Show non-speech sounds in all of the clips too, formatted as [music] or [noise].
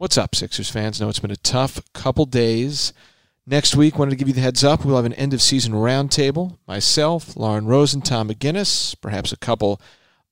What's up, Sixers fans? Know it's been a tough couple days. Next week, wanted to give you the heads up. We'll have an end of season roundtable. Myself, Lauren Rosen, Tom McGinnis, perhaps a couple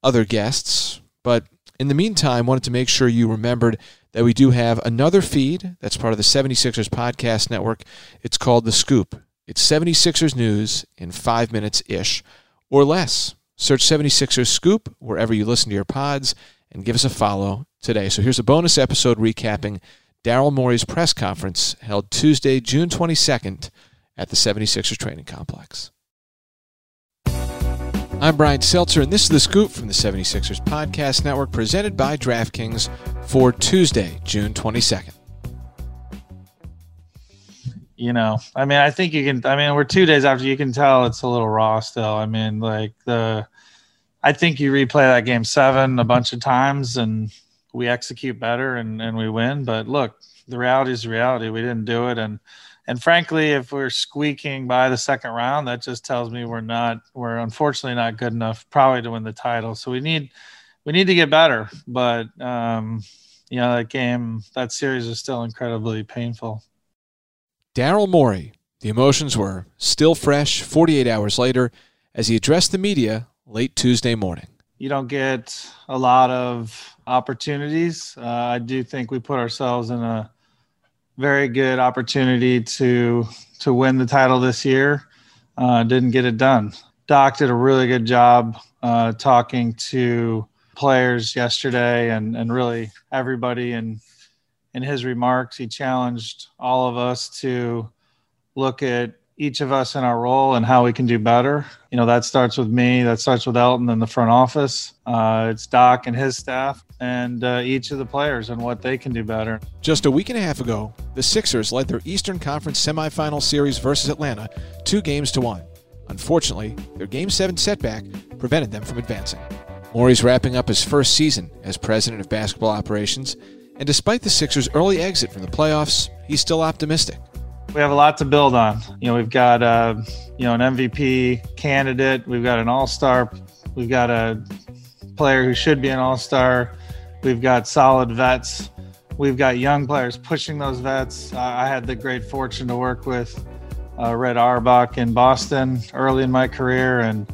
other guests. But in the meantime, wanted to make sure you remembered that we do have another feed that's part of the 76ers podcast network. It's called The Scoop. It's 76ers news in five minutes ish or less. Search 76ers Scoop wherever you listen to your pods and give us a follow today. So here's a bonus episode recapping Daryl Morey's press conference held Tuesday, June 22nd at the 76ers training complex. I'm Brian Seltzer, and this is The Scoop from the 76ers Podcast Network, presented by DraftKings for Tuesday, June 22nd. You know, I mean, I think you can. I mean, we're two days after. You can tell it's a little raw still. I mean, like the I think you replay that game seven a bunch of times and we execute better and, and we win. But look, the reality is reality. We didn't do it. And and frankly, if we're squeaking by the second round, that just tells me we're not we're unfortunately not good enough probably to win the title. So we need we need to get better. But um, you know, that game, that series is still incredibly painful. Daryl Morey, the emotions were still fresh 48 hours later as he addressed the media late Tuesday morning. You don't get a lot of opportunities. Uh, I do think we put ourselves in a very good opportunity to to win the title this year. Uh, didn't get it done. Doc did a really good job uh, talking to players yesterday and and really everybody and in his remarks he challenged all of us to look at each of us in our role and how we can do better. You know, that starts with me, that starts with Elton in the front office. Uh, it's Doc and his staff, and uh, each of the players and what they can do better. Just a week and a half ago, the Sixers led their Eastern Conference semifinal series versus Atlanta two games to one. Unfortunately, their Game 7 setback prevented them from advancing. Morey's wrapping up his first season as president of basketball operations, and despite the Sixers' early exit from the playoffs, he's still optimistic. We have a lot to build on. You know, we've got uh, you know an MVP candidate. We've got an All Star. We've got a player who should be an All Star. We've got solid vets. We've got young players pushing those vets. I had the great fortune to work with uh, Red Auerbach in Boston early in my career, and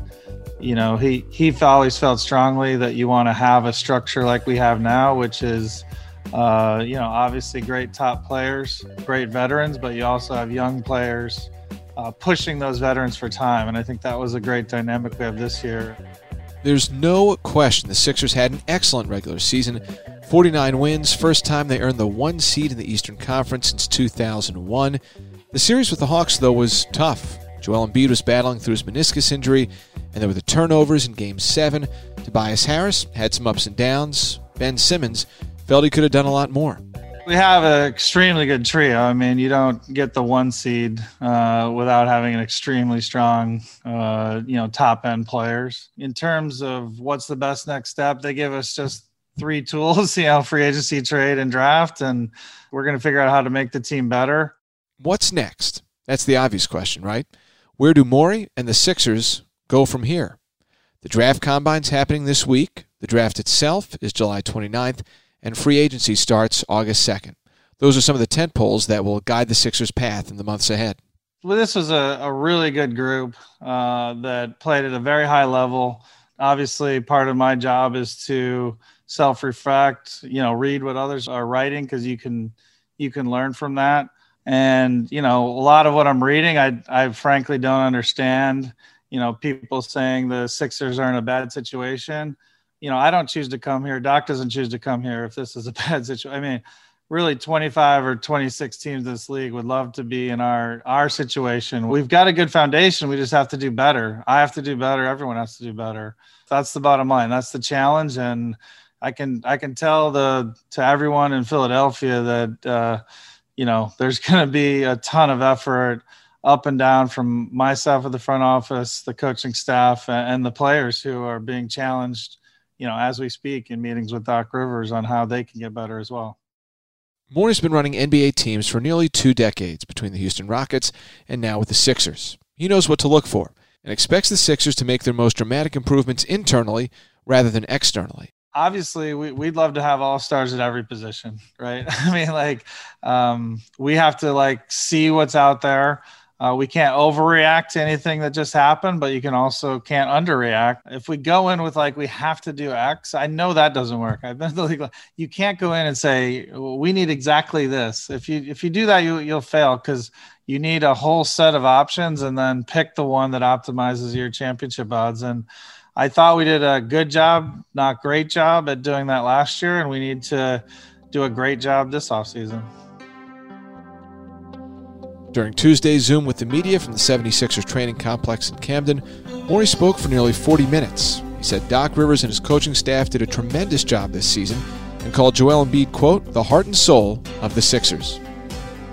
you know he he always felt strongly that you want to have a structure like we have now, which is uh, you know, obviously great top players, great veterans, but you also have young players uh, pushing those veterans for time. And I think that was a great dynamic we have this year. There's no question the Sixers had an excellent regular season 49 wins, first time they earned the one seed in the Eastern Conference since 2001. The series with the Hawks, though, was tough. Joel Embiid was battling through his meniscus injury, and there were the turnovers in Game 7. Tobias Harris had some ups and downs. Ben Simmons felt he could have done a lot more. We have an extremely good trio. I mean, you don't get the one seed uh, without having an extremely strong, uh, you know, top end players. In terms of what's the best next step, they give us just three [laughs] tools, you know, free agency, trade, and draft, and we're going to figure out how to make the team better. What's next? That's the obvious question, right? Where do Morey and the Sixers go from here? The draft combine's happening this week. The draft itself is July 29th and free agency starts August 2nd. Those are some of the tent poles that will guide the Sixers' path in the months ahead. Well, this was a, a really good group uh, that played at a very high level. Obviously, part of my job is to self-reflect, you know, read what others are writing because you can you can learn from that. And you know, a lot of what I'm reading, I I frankly don't understand. You know, people saying the Sixers are in a bad situation you know, I don't choose to come here. Doc doesn't choose to come here if this is a [laughs] bad situation. I mean, really 25 or 26 teams in this league would love to be in our our situation. We've got a good foundation. We just have to do better. I have to do better. Everyone has to do better. That's the bottom line. That's the challenge. And I can I can tell the to everyone in Philadelphia that uh, you know there's [laughs] going to be a ton of effort up and down from myself at the front office, the coaching staff, and the players who are being challenged you know, as we speak in meetings with Doc Rivers on how they can get better as well. Morey's been running NBA teams for nearly two decades between the Houston Rockets and now with the Sixers. He knows what to look for and expects the Sixers to make their most dramatic improvements internally rather than externally. obviously we, we'd love to have all stars at every position right [laughs] i mean like um, we have to like see what's out there uh, we can't overreact to anything that just happened but you can also can't underreact. If we go in with like we have to do x i know that doesn't work. I've been [laughs] the you can't go in and say we need exactly this. If you if you do that you, you'll fail because you need a whole set of options and then pick the one that optimizes your championship odds. And I thought we did a good job, not great job at doing that last year, and we need to do a great job this offseason. During Tuesday's Zoom with the media from the 76ers training complex in Camden, Morey spoke for nearly 40 minutes. He said Doc Rivers and his coaching staff did a tremendous job this season and called Joel Embiid, quote, the heart and soul of the Sixers.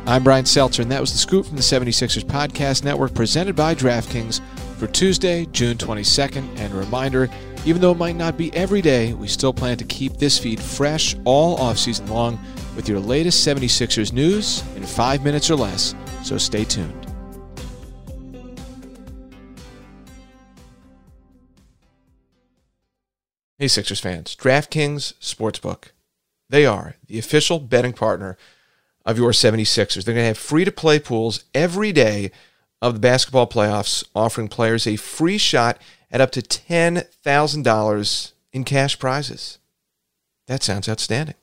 I'm Brian Seltzer, and that was the scoop from the 76ers Podcast Network presented by DraftKings for Tuesday, June 22nd. And a reminder even though it might not be every day, we still plan to keep this feed fresh all offseason long with your latest 76ers news in five minutes or less, so stay tuned. Hey, Sixers fans, DraftKings Sportsbook. They are the official betting partner of your 76ers. They're going to have free to play pools every day of the basketball playoffs, offering players a free shot at up to $10,000 in cash prizes. That sounds outstanding.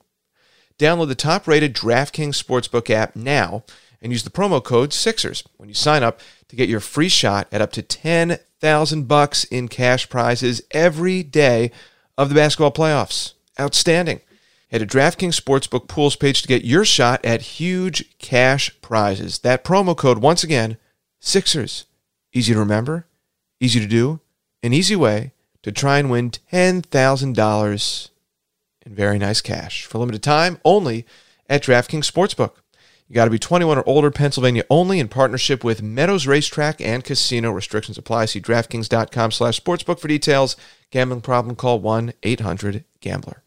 Download the top rated DraftKings Sportsbook app now and use the promo code Sixers when you sign up to get your free shot at up to 10,000 bucks in cash prizes every day of the basketball playoffs. Outstanding. Head to DraftKings Sportsbook Pools page to get your shot at huge cash prizes. That promo code, once again, Sixers. Easy to remember, easy to do, an easy way to try and win $10,000 in very nice cash for limited time only at DraftKings Sportsbook. You got to be 21 or older, Pennsylvania only, in partnership with Meadows Racetrack and Casino. Restrictions apply. See DraftKings.com slash sportsbook for details. Gambling problem, call 1-800-GAMBLER.